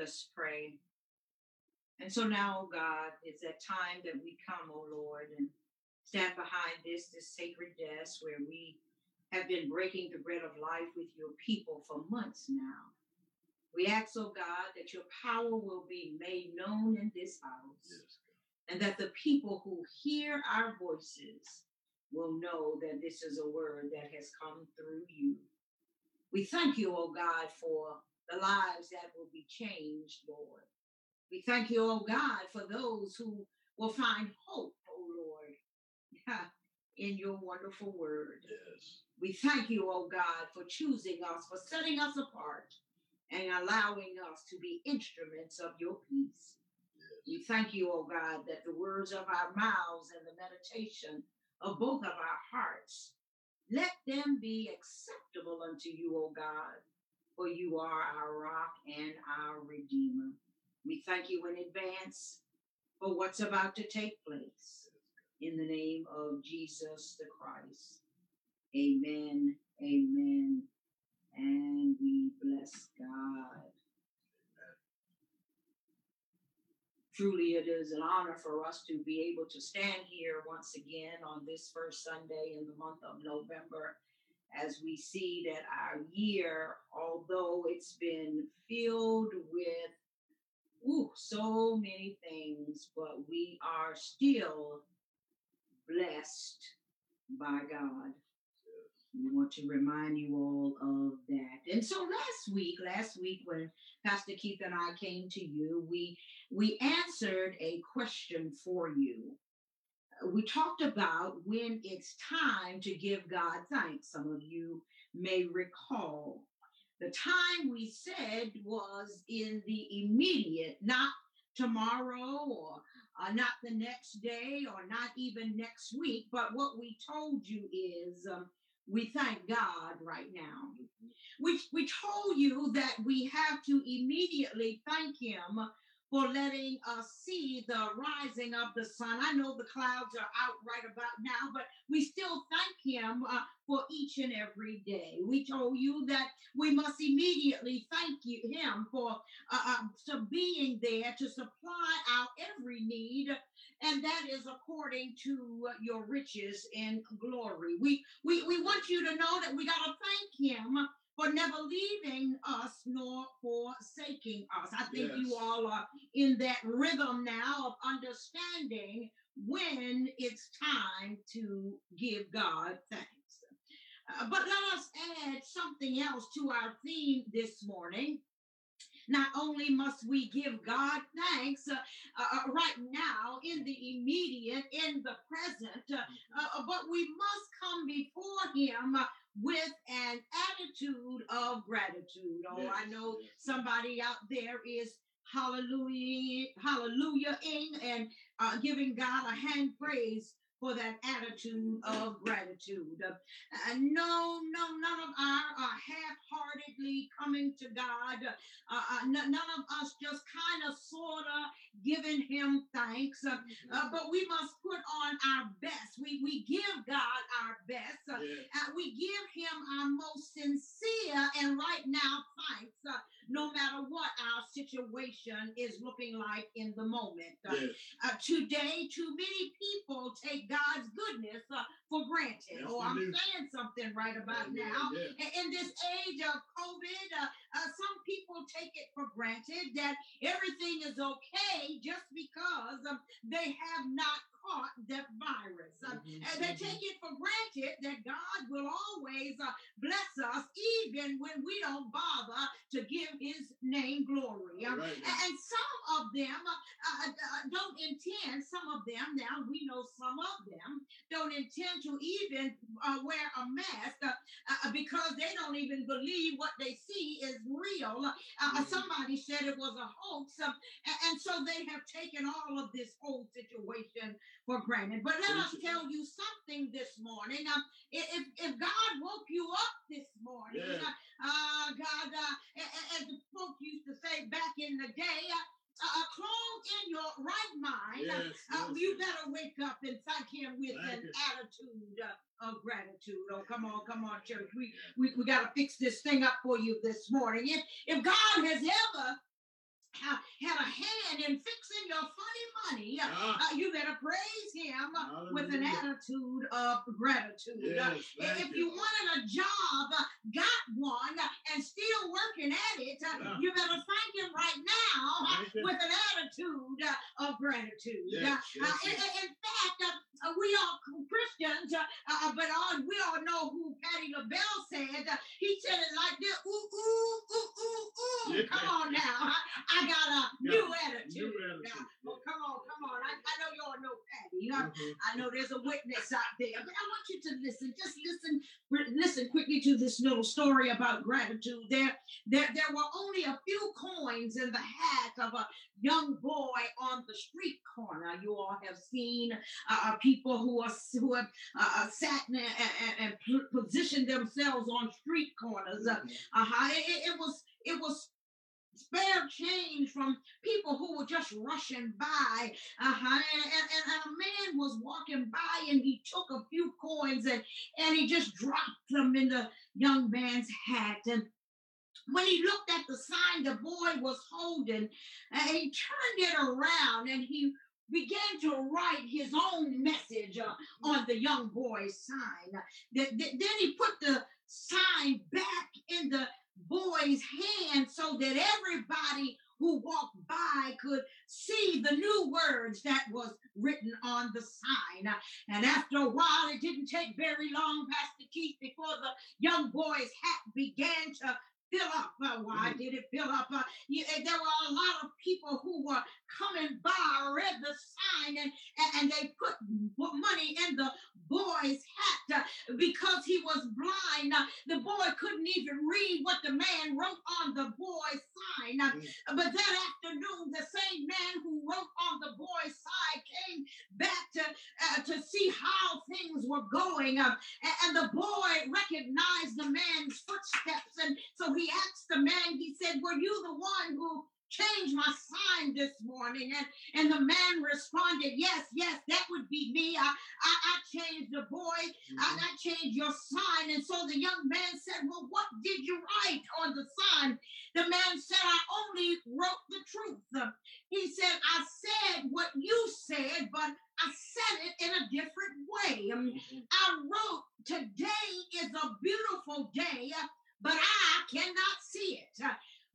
Let us pray. And so now, oh God, it's that time that we come, oh Lord, and stand behind this, this sacred desk where we have been breaking the bread of life with your people for months now. We ask, oh God, that your power will be made known in this house. Yes, and that the people who hear our voices will know that this is a word that has come through you. We thank you, oh God, for the lives that will be changed, Lord. We thank you, oh God, for those who will find hope, oh Lord, in your wonderful word. Yes. We thank you, oh God, for choosing us, for setting us apart, and allowing us to be instruments of your peace. We thank you, oh God, that the words of our mouths and the meditation of both of our hearts, let them be acceptable unto you, O God, for you are our rock and our redeemer. We thank you in advance for what's about to take place. In the name of Jesus the Christ. Amen, amen, and we bless God. Truly, it is an honor for us to be able to stand here once again on this first Sunday in the month of November as we see that our year, although it's been filled with so many things, but we are still blessed by God. We want to remind you all of that. And so last week, last week when Pastor Keith and I came to you, we we answered a question for you. We talked about when it's time to give God thanks. Some of you may recall. The time we said was in the immediate, not tomorrow or uh, not the next day or not even next week. But what we told you is um, we thank God right now. We, we told you that we have to immediately thank Him for letting us see the rising of the sun. I know the clouds are out right about now, but we still thank Him uh, for each and every day. We told you that we must immediately thank you, Him for uh, uh, being there to supply our every need, and that is according to your riches and glory. We we we want you to know that we got to thank Him for never leaving us nor forsaking us. I think yes. you all are in that rhythm now of understanding when it's time to give God thanks. Uh, but let us add something else to our theme this morning. Not only must we give God thanks uh, uh, right now in the immediate, in the present, uh, uh but we must come before Him with an attitude of gratitude. Oh, yes, I know somebody out there is hallelujah, hallelujahing and uh, giving God a hand praise for that attitude of gratitude. Uh, no, no, none of our uh, half-heartedly coming to God. Uh, uh none of us just kind of, sort of giving Him thanks. Uh, mm-hmm. Uh, but we must put on our best. We we give God our best. we give Him our most sincere and right now thanks no matter what our situation is looking like in the moment. Uh, yes. Uh, today, too many people take God's goodness uh, for granted. Yes, oh, I'm do. saying something right about yeah, now. Yeah. In this age of COVID, uh, uh, some people take it for granted that everything is okay just because um, they have not caught that virus. Uh, mm-hmm. And they take it for granted that God will always uh, bless us even when we don't bother to give his name glory. Um, right, and some of them uh, uh, uh, don't intend, some of them, now we know some of them, don't intend to even uh, wear a mask because they don't even believe what they see is real. Mm-hmm. Somebody said it was a hoax. And so they have taken all of this whole situation for granted. But let us tell you something this morning. Uh, if, if God woke you up this morning, yeah. uh, God, uh, as the folk used to say back in the day, uh, uh, clothed in your right mind, uh, yes, uh, yes, you better wake up and thank Him with thank an you. attitude uh, of gratitude. Oh, come on, come on, church. We we, we got to fix this thing up for you this morning. If if God has ever uh, had a hand in fixing your funny money, uh, you better praise him uh, with an attitude of gratitude. Yes, if you. you wanted a job, uh, got one, uh, and still working at it, uh, Yeah. you better thank him right now with an attitude uh, of gratitude. Yes, yes, uh, in, in- fact, uh, we are Christians, uh, uh, but all, we all know who Patti LaBelle said. Uh, he said it like this, ooh, ooh, ooh, ooh, ooh. Yeah. Come on now. I, I got a Yeah, new attitude. new attitude, Now, oh, come on, come on. I, I know y'all know Patti. Uh, Mhm. I know there's a witness out there, but I want you to listen. Just listen, listen quickly to this little story about gratitude. There, there, there were only a few coins in the hat of a young boy on the street corner. You all have seen uh, uh, people who are who have uh, uh, sat and, and, and positioned themselves on street corners. Uh, uh-huh. It, it- it was it was spare change from people who were just rushing by. Uh-huh. And, and, and a man was walking by and he took a few coins and, and he just dropped them in the young man's hat. And when he looked at the sign the boy was holding, uh, he turned it around and he began to write his own message uh, on the young boy's sign. Th- th- then he put the sign back in the boy's hand so that everybody who walked by could see the new words that was written on the sign. And after a while, it didn't take very long, Pastor Keith, before the young boy's hat began to fill up. Uh, why did it fill up? Uh, you- there were a lot of people who were coming by, read the sign, and, and, and they put money in the boy's hat uh, because he was blind. Uh, the boy couldn't even read what the man wrote on the boy's sign. Uh, Mm. but that afternoon, the same man who wrote on the boy's side came back to uh, to see how things were going. Uh, a- and, the boy recognized the man's footsteps, and so he asked the man. He said, "Were you the one who?" Changed my sign this morning, and and the man responded, "Yes, yes, that would be me. I I, I changed the boy. I, I changed your sign. And so the young man said, Well, what did you write on the sign? The man said, I only wrote the truth. He said, I said what you said, but I said it in a different way. Mhm. I wrote, Today is a beautiful day, but I cannot see it.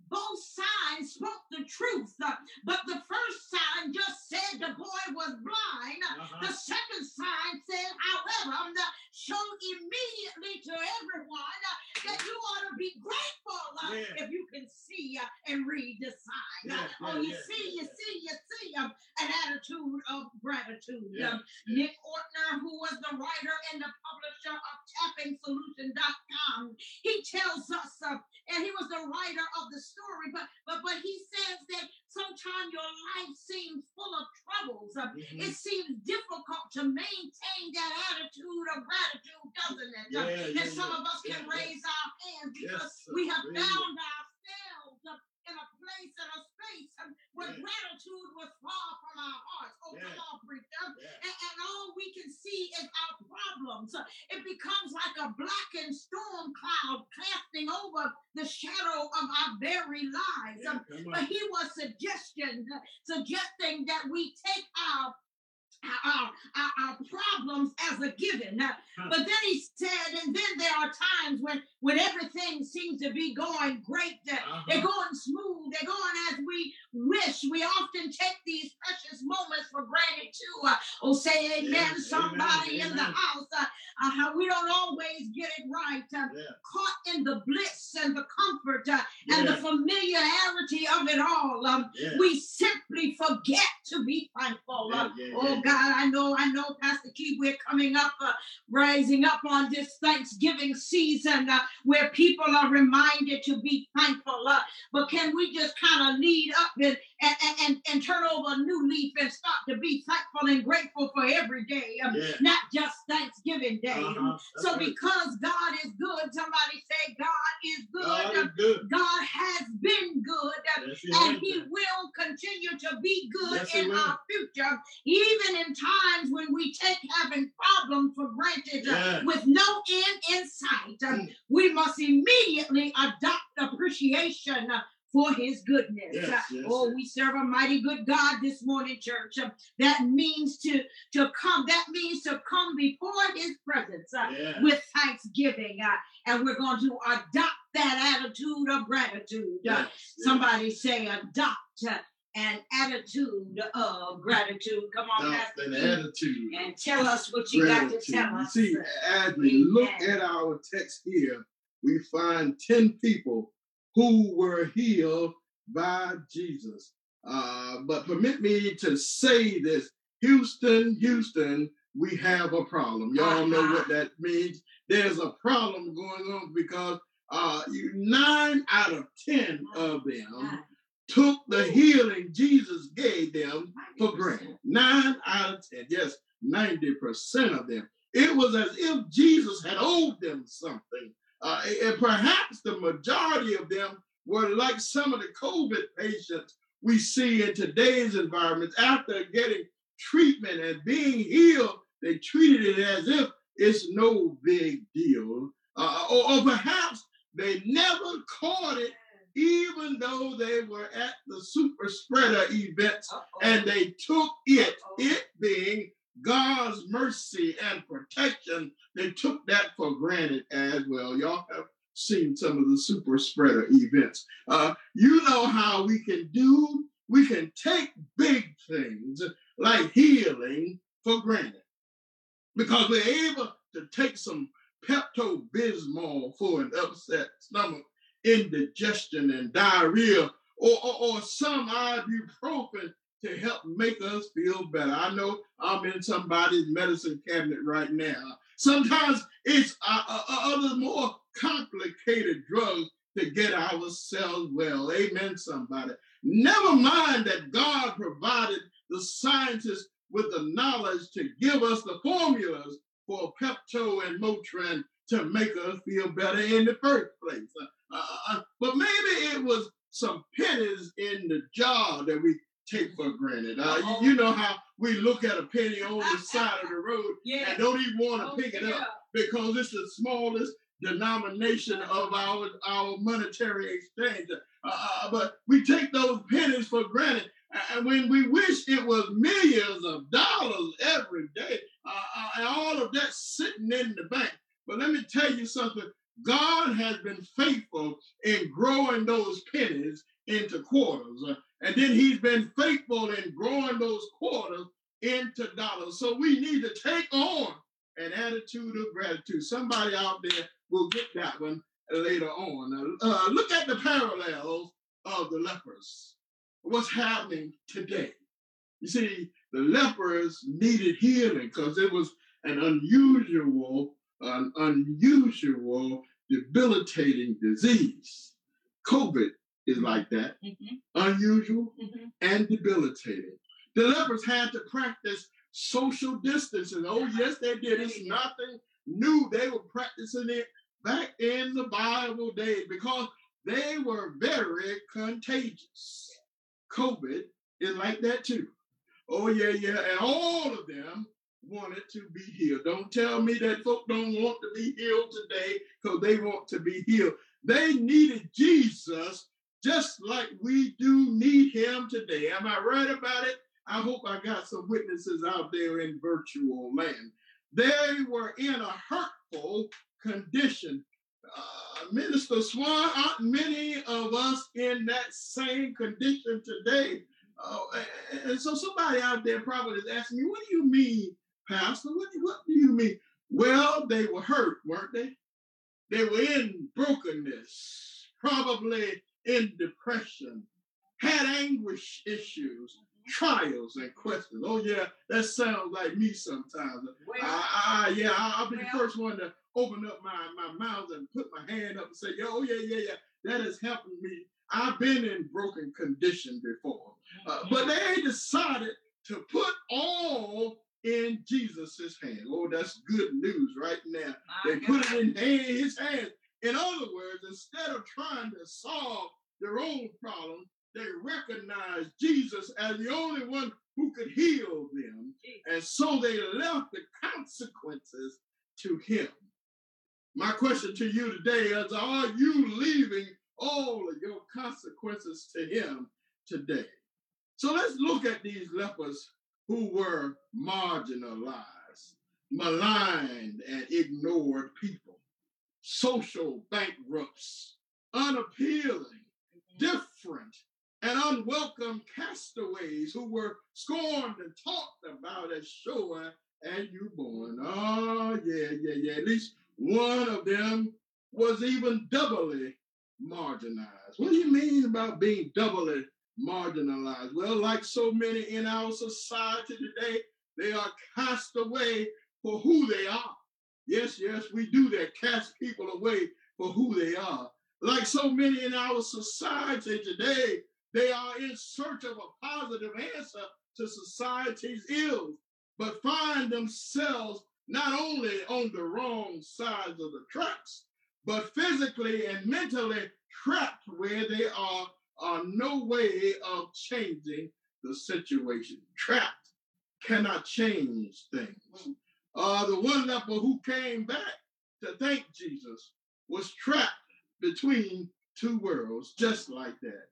Both signs spoke the truth, uh, but the first sign just said the boy was blind. Uh-huh. The second sign said, however, um, the- showed immediately to everyone uh, that you ought to be grateful uh, Yeah. if you can see uh, and read the sign. Uh, Yeah, oh, yeah, you yeah, see, yeah, you yeah. see, you see um, an attitude of gratitude. Yeah, Um, Nick Ortner, who was the writer and the publisher of TappingSolution.com, he tells us, uh, and he was the writer of the story, but but but he says that sometimes your life seems full of troubles. Uh, Mhm. it seems difficult to maintain that attitude of gratitude, doesn't it? Uh, Yeah, yeah, and some yeah, of us can yeah, yeah. raise our hands because Yes, sir. we have Raise it. found ourselves uh, in a place and a space um, where Yeah. gratitude was far from our hearts. Oh, Yeah. come on, preacher. Yeah. And, and all we can see is our problems. Uh, It becomes like a blackened storm cloud casting over the shadow of our very lives. Yeah, Um, come but on. he was suggestion, suggesting that we take our our, our, our problems as a given. Uh, But then he said, and then there are times when when everything seems to be going great. They're Uh-huh. going smooth. They're going as we wish. We often take these precious moments for granted too. Uh, oh, say amen, Yeah, somebody amen, in the house. Uh, uh, we don't always get it right. Uh, Yeah. caught in the bliss and the comfort uh, and the familiarity of it all. Um, we simply forget to be thankful. Uh, Oh. God, I know, I know, Pastor Keith, we're coming up, uh, rising up on this Thanksgiving season uh, where people are reminded to be thankful. Uh, but can we just kind of lead up and, and, and, and turn over a new leaf and start to be thankful and grateful for every day, um, Yeah. not just Thanksgiving Day. Uh-huh. So right. because God is good, somebody say God is good. God Um, is good. God has been good. uh, Yes, he and he been. will continue to be good Yes, in our future, even in times when we take having problems for granted uh, with no end in sight. Mm. We must immediately adopt appreciation for his goodness. Yes, yes, oh, yes. we serve a mighty good God this morning, church. That means to to come. That means to come before his presence uh, with thanksgiving. Uh, and we're going to adopt that attitude of gratitude. Uh. Somebody say adopt uh, an attitude of gratitude. Come on, Pastor an attitude. and tell us what you got to gratitude. tell You us. See, as we look at our text here, we find 10 people who were healed by Jesus. Uh, but permit me to say this Houston, Houston, we have a problem. Y'all know Uh-huh. what that means. There's a problem going on because uh, nine out of 10 of them took the healing Jesus gave them for granted. Nine out of 10, yes, 90% of them. It was as if Jesus had owed them something. Uh, and perhaps the majority of them were like some of the COVID patients we see in today's environment. After getting treatment and being healed, they treated it as if it's no big deal. Uh, or, or perhaps they never caught it, even though they were at the super spreader events Uh-oh. and they took it, Uh-oh. it being God's mercy and protection, they took that for granted as well. Y'all have seen some of the super spreader events. Uh, you know how we can do, we can take big things like healing for granted because we're able to take some Pepto Bismol for an upset stomach, indigestion, and diarrhea, or, or, or some ibuprofen to help make us feel better. I know I'm in somebody's medicine cabinet right now. Sometimes it's uh, uh, uh, other more complicated drugs to get ourselves well. Amen, somebody. Never mind that God provided the scientists with the knowledge to give us the formulas for Pepto and Motrin to make us feel better in the first place. Uh, uh, but maybe it was some pennies in the jar that we take for granted. Uh, you, you know how we look at a penny on the side of the road Yeah. and don't even want to Oh, pick it yeah. up because it's the smallest denomination of our, our monetary exchange. Uh, uh, but we take those pennies for granted. And when we wish it was millions of dollars every day, uh, uh, and all of that sitting in the bank. But let me tell you something God has been faithful in growing those pennies into quarters. Uh, and then he's been faithful in growing those quarters into dollars. So we need to take on an attitude of gratitude. Somebody out there will get that one later on. Uh, look at the parallels of the lepers. What's happening today? You see, the lepers needed healing because it was an unusual, an unusual, debilitating disease. COVID is like that, Mhm, unusual mhm. and debilitating. The lepers had to practice social distancing. Oh, yes, they did. It's nothing new. They were practicing it back in the Bible days because they were very contagious. COVID is like that too. Oh, yeah, yeah. And all of them wanted to be healed. Don't tell me that folk don't want to be healed today because they want to be healed. They needed Jesus just like we do need him today. Am I right about it? I hope I got some witnesses out there in virtual land. They were in a hurtful condition. Uh, Minister Swan, aren't many of us in that same condition today? Uh, and- so somebody out there probably is asking me, what do you mean, Pastor? What, what do you mean? Well, they were hurt, weren't they? They were in brokenness, probably in depression, had anguish issues, trials and questions. Oh, yeah, that sounds like me sometimes. Well, I, I, yeah, I- I'll be the first one to open up my, my mouth and put my hand up and say, "Yo, oh, yeah, yeah, yeah, that has happened me. I've been in broken condition before. Uh, but they decided to put all in Jesus' hand. Lord, that's good news right now. my They put it in his hand. In other words, instead of trying to solve their own problem, they recognized Jesus as the only one who could heal them. And so they left the consequences to him. My question to you today is Are you leaving all of your consequences to him today. So let's look at these lepers who were marginalized, maligned, and ignored people, social bankrupts, unappealing, different, and unwelcome castaways who were scorned and talked about as sure as you born. Oh, yeah, yeah, yeah. At least one of them was even doubly marginalized. What do you mean about being doubly marginalized? Well, like so many in our society today, they are cast away for who they are. Yes, yes, we do that, cast people away for who they are. Like so many in our society today, they are in search of a positive answer to society's ills, but find themselves not only on the wrong sides of the tracks, but physically and mentally trapped where they are, are no way of changing the situation. Trapped cannot change things. Uh, the one leper who came back to thank Jesus was trapped between two worlds, just like that.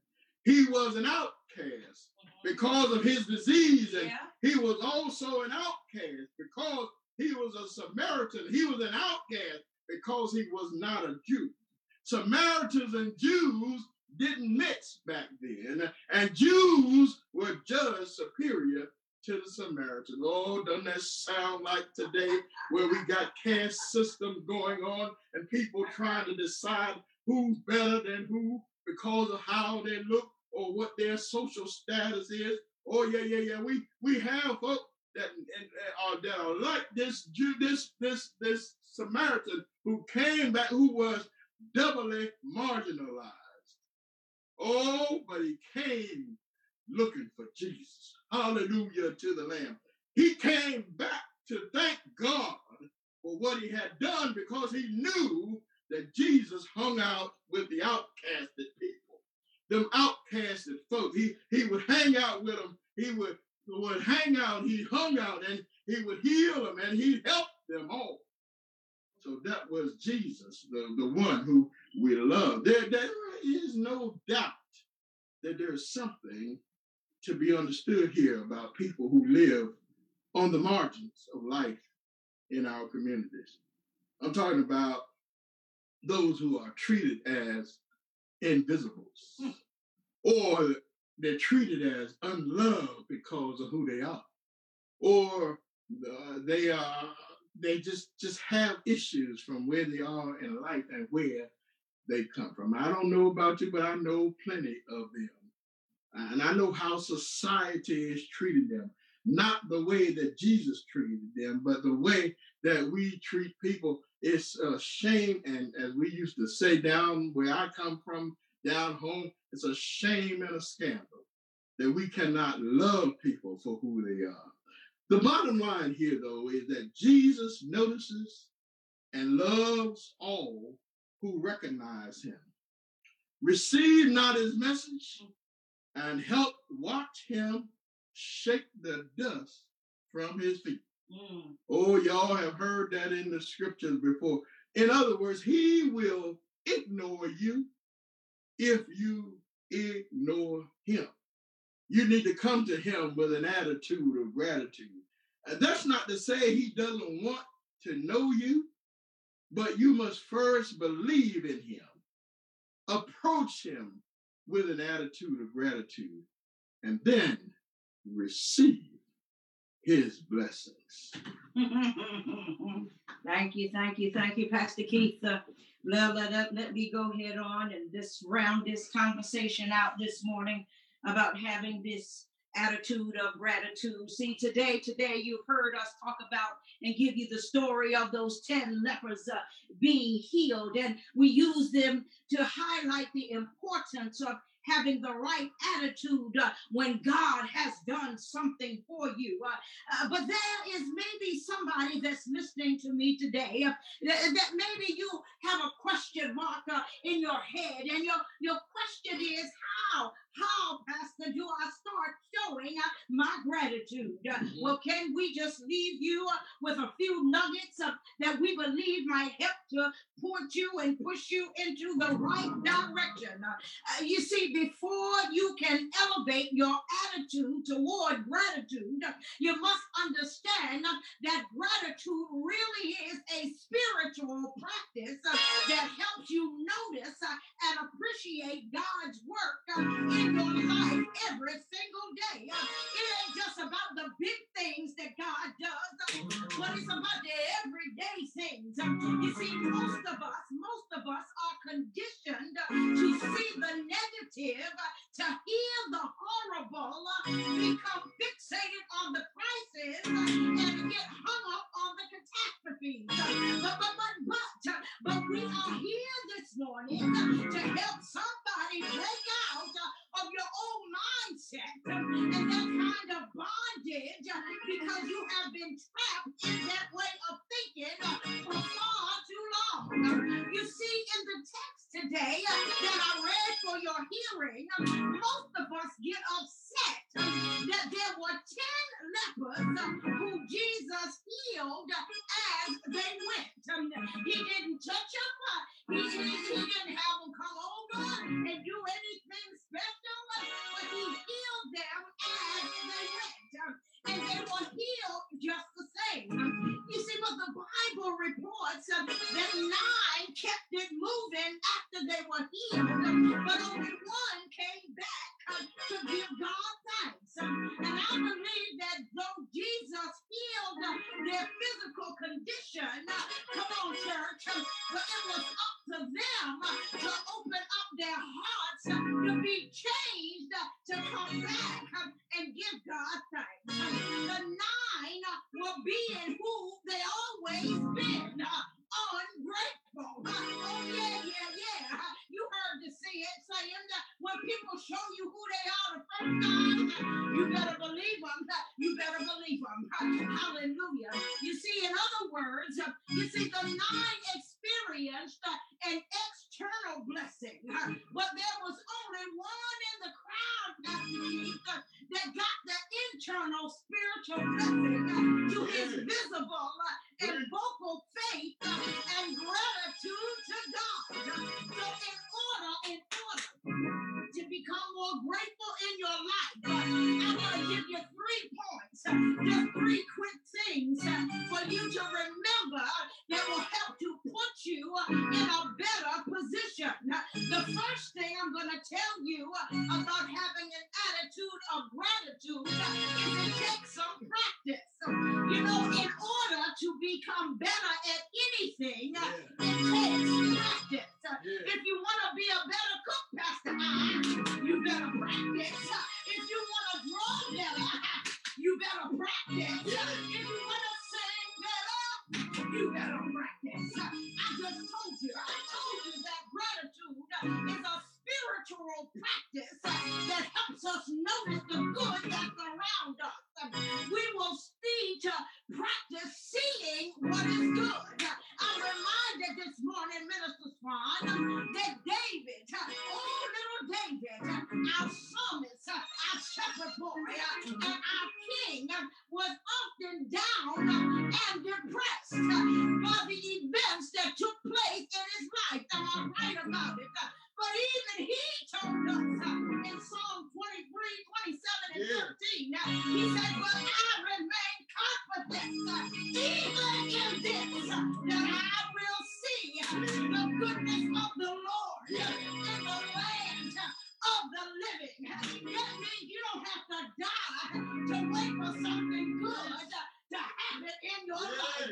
He was an outcast because of his disease, and yeah. he was also an outcast because he was a Samaritan. He was an outcast because he was not a Jew. Samaritans and Jews didn't mix back then, and Jews were judged superior to the Samaritans. Oh, doesn't that sound like today where we got caste systems going on and people trying to decide who's better than who because of how they look or what their social status is? Oh, yeah, yeah, yeah. We we have folks that and, are uh, that are like this Jew, this this this Samaritan who came back, who was doubly marginalized. Oh, but he came looking for Jesus. Hallelujah to the Lamb. He came back to thank God for what he had done because he knew that Jesus hung out with the outcasted people, them outcasted folk. He, he would hang out with them. He would, would hang out, he hung out, and he would heal them, and he helped them all. So that was Jesus, the, the one who we love. There, there is no doubt that there's something to be understood here about people who live on the margins of life in our communities. I'm talking about those who are treated as invisibles, hmm. or they're treated as unloved because of who they are, or uh, they are they just just have issues from where they are in life and where they come from. I don't know about you, but I know plenty of them. And I know how society is treating them. Not the way that Jesus treated them, but the way that we treat people. It's a shame. And as we used to say down where I come from, down home, it's a shame and a scandal that we cannot love people for who they are. The bottom line here, though, is that Jesus notices and loves all who recognize him. Receive not his message and help watch him shake the dust from his feet. Mm. Oh, y'all have heard that in the scriptures before. In other words, he will ignore you if you ignore him. You need to come to him with an attitude of gratitude. And that's not to say he doesn't want to know you, but you must first believe in him. Approach him with an attitude of gratitude and then receive his blessings. thank you, thank you, thank you, Pastor Keith. Uh, let, let, let me go ahead on and this round this conversation out this morning about having this attitude of gratitude. See, today, today you've heard us talk about and give you the story of those 10 lepers uh, being healed. And we use them to highlight the importance of having the right attitude uh, when God has done something for you. Uh, uh, but there is maybe somebody that's listening to me today uh, that, that, maybe you have a question mark uh, in your head, and your, your question is how? my gratitude. Mm-hmm. Well, can we just leave you with a few nuggets of, that we believe might help to point you and push you into the right direction? Uh, you see, before you can elevate your attitude toward gratitude, you must understand that gratitude really is a spiritual practice uh, that helps you notice uh, and appreciate God's work uh, in your life every single day. It ain't just about the big things that God does, but it's about the everyday things. You see, most of us, most of us are conditioned to see the negative, to hear the horrible, become fixated on the crisis, and get hung up on the catastrophes. But, but, but, but, but we are here this morning to help somebody break out of your old mindset and that kind of bondage because you have been trapped in that way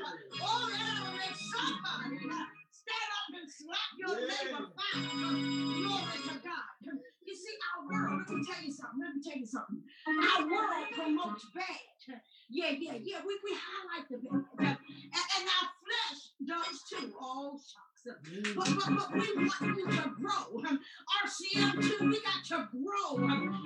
Oh, that somebody stand up and slap your neighbor back. Glory to God. You see, our world, let me tell you something. Let me tell you something. Our world promotes bad. Yeah, yeah, yeah. We, we highlight the bad. And, and our flesh does too, also. But, but, but we want you to grow. RCM2, we got to grow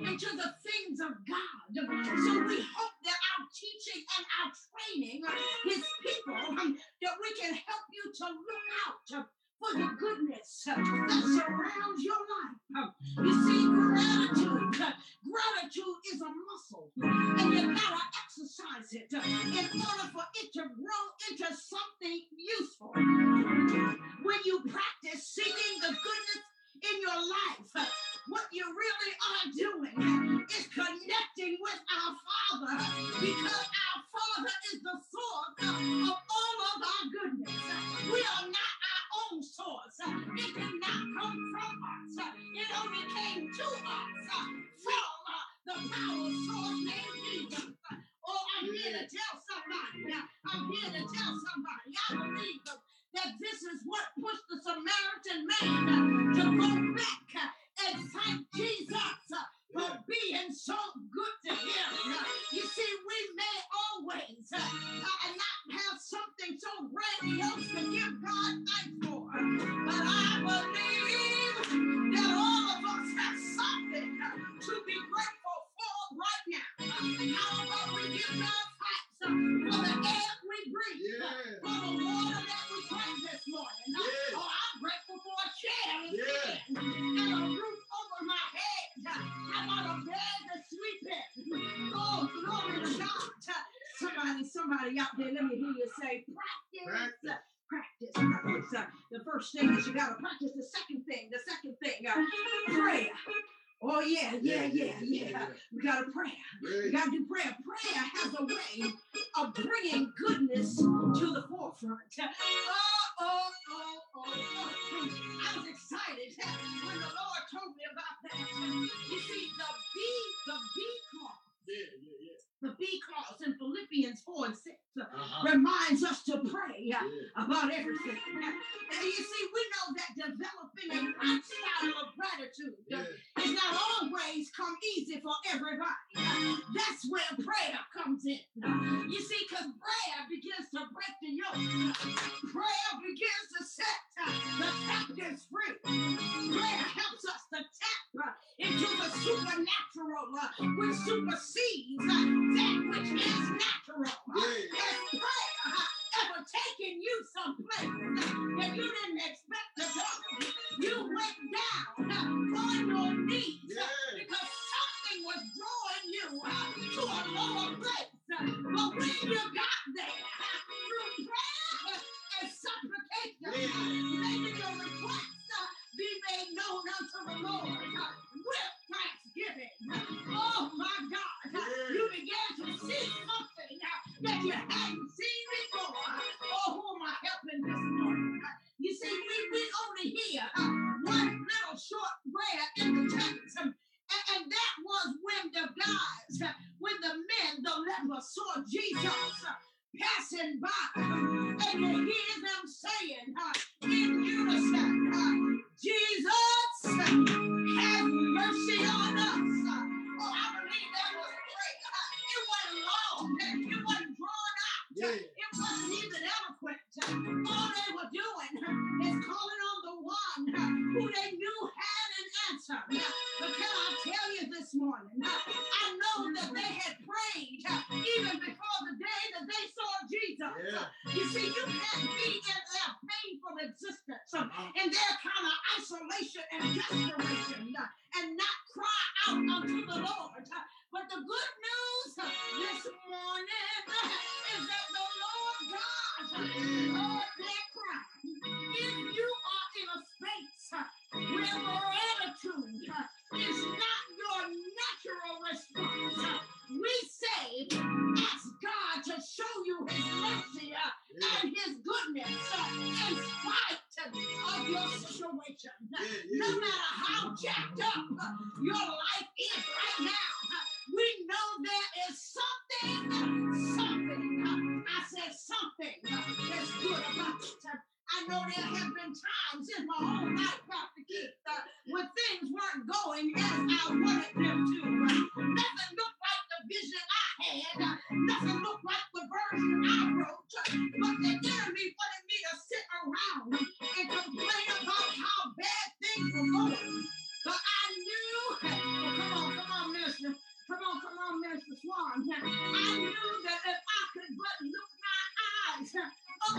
into the things of God. So we hope that our teaching and our training, His people, that we can help you to look out for the goodness that surrounds your life. You see, gratitude, gratitude is a muscle, and you gotta exercise it in order for it to grow into something useful. When you practice seeing the goodness in your life, what you really are doing is connecting with our Father because our Father is the source of all of our goodness. We are not own source. Uh, it did not come from us. Uh, it only came to us uh, from the power John,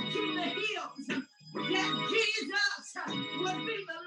to the hills that Jesus uh, would be the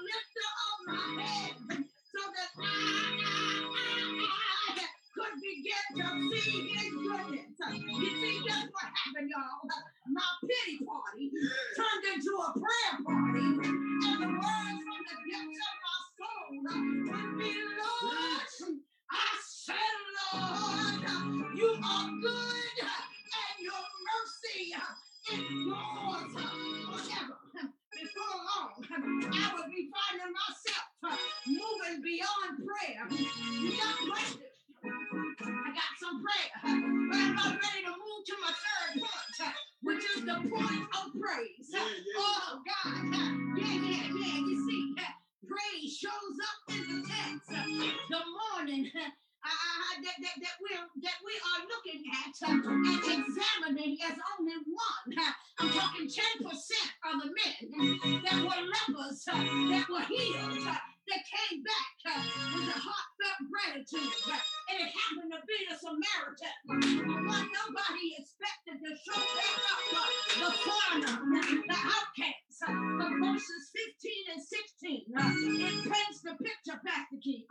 were healed uh, that came back uh, with a heartfelt gratitude. Uh, and it happened to be the Samaritan. But nobody expected to show back up the foreigner, the outcast. But verses 15 and 16, it paints the picture back to keep.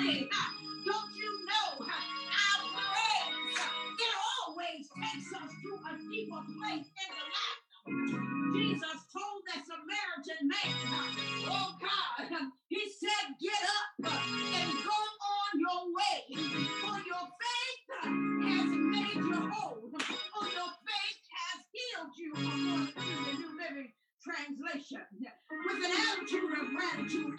Don't you know our praise, it always takes us to a deeper place in the life. Jesus told that Samaritan man, oh God, he said, get up and go on your way, for your faith has made you whole, for your faith has healed you, according to the New Living Translation. With an attitude of gratitude,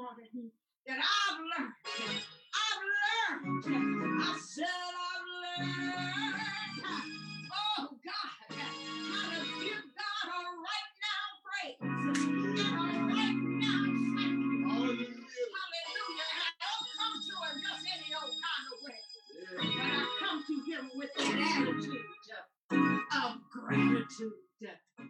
morgen